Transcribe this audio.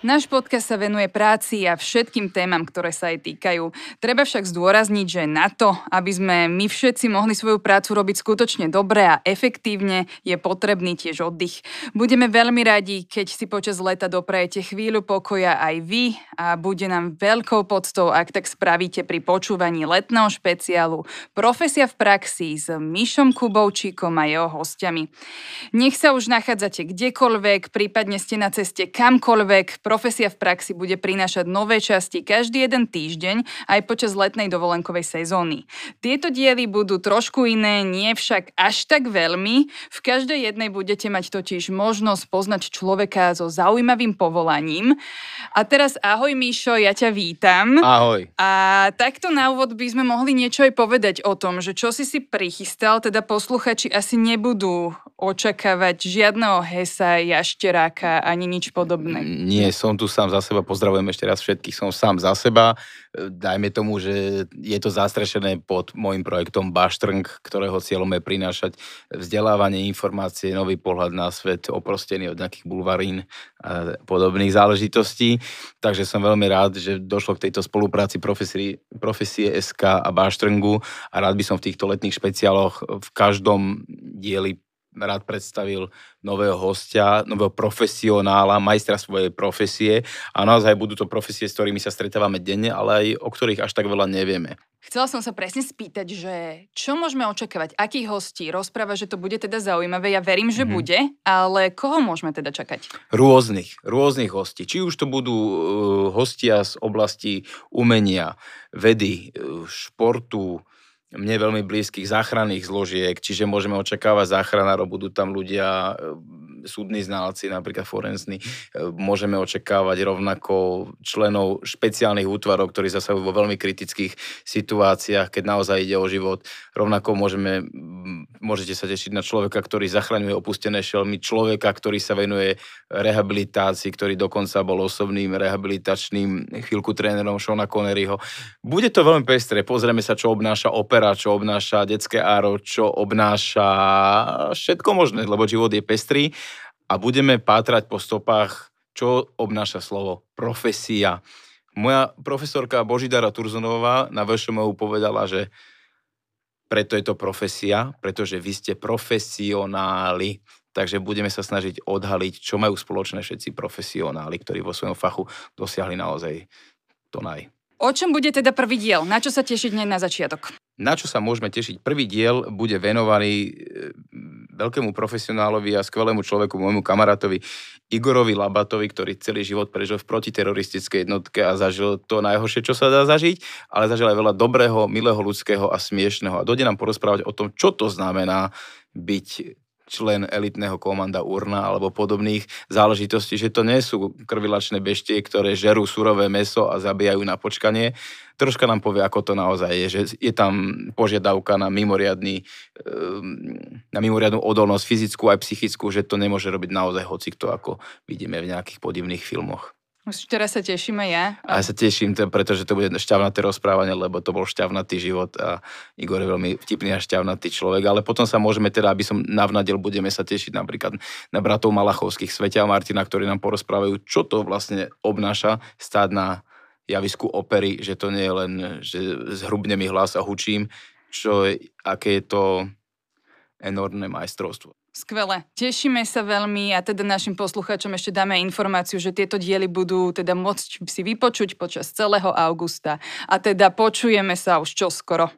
Náš podcast sa venuje práci a všetkým témam, ktoré sa jej týkajú. Treba však zdôrazniť, že na to, aby sme my všetci mohli svoju prácu robiť skutočne dobre a efektívne, je potrebný tiež oddych. Budeme veľmi radi, keď si počas leta doprajete chvíľu pokoja aj vy a bude nám veľkou poctou, ak tak spravíte pri počúvaní letného špeciálu Profesia v praxi s Mišom Kubovčíkom a jeho hostiami. Nech sa už nachádzate kdekoľvek, prípadne ste na ceste kamkoľvek, profesia v praxi bude prinášať nové časti každý jeden týždeň aj počas letnej dovolenkovej sezóny. Tieto diely budú trošku iné, nie však až tak veľmi. V každej jednej budete mať totiž možnosť poznať človeka so zaujímavým povolaním. A teraz ahoj Míšo, ja ťa vítam. Ahoj. A takto na úvod by sme mohli niečo aj povedať o tom, že čo si si prichystal, teda posluchači asi nebudú očakávať žiadneho hesa, jašteráka ani nič podobné. Nie, som tu sám za seba, pozdravujem ešte raz všetkých, som sám za seba. Dajme tomu, že je to zastrešené pod môjim projektom Baštrnk, ktorého cieľom je prinášať vzdelávanie, informácie, nový pohľad na svet, oprostený od nejakých bulvarín a podobných záležitostí. Takže som veľmi rád, že došlo k tejto spolupráci profesie, profesie SK a Baštrngu a rád by som v týchto letných špeciáloch v každom dieli rád predstavil nového hostia, nového profesionála, majstra svojej profesie a naozaj budú to profesie, s ktorými sa stretávame denne, ale aj o ktorých až tak veľa nevieme. Chcela som sa presne spýtať, že čo môžeme očakávať, akých hostí, rozpráva, že to bude teda zaujímavé, ja verím, že mm-hmm. bude, ale koho môžeme teda čakať? Rôznych, rôznych hostí. Či už to budú uh, hostia z oblasti umenia, vedy, uh, športu, mne veľmi blízkych záchranných zložiek, čiže môžeme očakávať záchranárov, budú tam ľudia, e, súdni znalci, napríklad forenzní. E, môžeme očakávať rovnako členov špeciálnych útvarov, ktorí zasahujú vo veľmi kritických situáciách, keď naozaj ide o život. Rovnako môžeme, môžete sa tešiť na človeka, ktorý zachraňuje opustené šelmy, človeka, ktorý sa venuje rehabilitácii, ktorý dokonca bol osobným rehabilitačným chvíľku trénerom Shona Conneryho. Bude to veľmi pestré, pozrieme sa, čo obnáša opera, čo obnáša detské áro, čo obnáša všetko možné, lebo život je pestrý a budeme pátrať po stopách, čo obnáša slovo profesia. Moja profesorka Božidara Turzonová na VŠMU povedala, že preto je to profesia, pretože vy ste profesionáli. Takže budeme sa snažiť odhaliť, čo majú spoločné všetci profesionáli, ktorí vo svojom fachu dosiahli naozaj to naj. O čom bude teda prvý diel? Na čo sa tešiť hneď na začiatok? Na čo sa môžeme tešiť? Prvý diel bude venovaný e, veľkému profesionálovi a skvelému človeku, môjmu kamarátovi Igorovi Labatovi, ktorý celý život prežil v protiteroristickej jednotke a zažil to najhoršie, čo sa dá zažiť, ale zažil aj veľa dobrého, milého, ľudského a smiešného. A dojde nám porozprávať o tom, čo to znamená byť člen elitného komanda Urna alebo podobných záležitostí, že to nie sú krvilačné beštie, ktoré žerú surové meso a zabíjajú na počkanie. Troška nám povie, ako to naozaj je, že je tam požiadavka na mimoriadný, ehm, na mimoriadnú odolnosť fyzickú aj psychickú, že to nemôže robiť naozaj hocikto, ako vidíme v nejakých podivných filmoch. Už teraz sa tešíme ja. A ja sa teším, pretože to bude šťavnaté rozprávanie, lebo to bol šťavnatý život a Igor je veľmi vtipný a šťavnatý človek. Ale potom sa môžeme teda, aby som navnadil, budeme sa tešiť napríklad na bratov Malachovských, Svetia a Martina, ktorí nám porozprávajú, čo to vlastne obnáša stáť na javisku opery, že to nie je len, že zhrubne mi hlas a hučím, čo, aké je to enormné majstrovstvo. Skvelé. Tešíme sa veľmi a teda našim poslucháčom ešte dáme informáciu, že tieto diely budú teda môcť si vypočuť počas celého augusta a teda počujeme sa už čoskoro.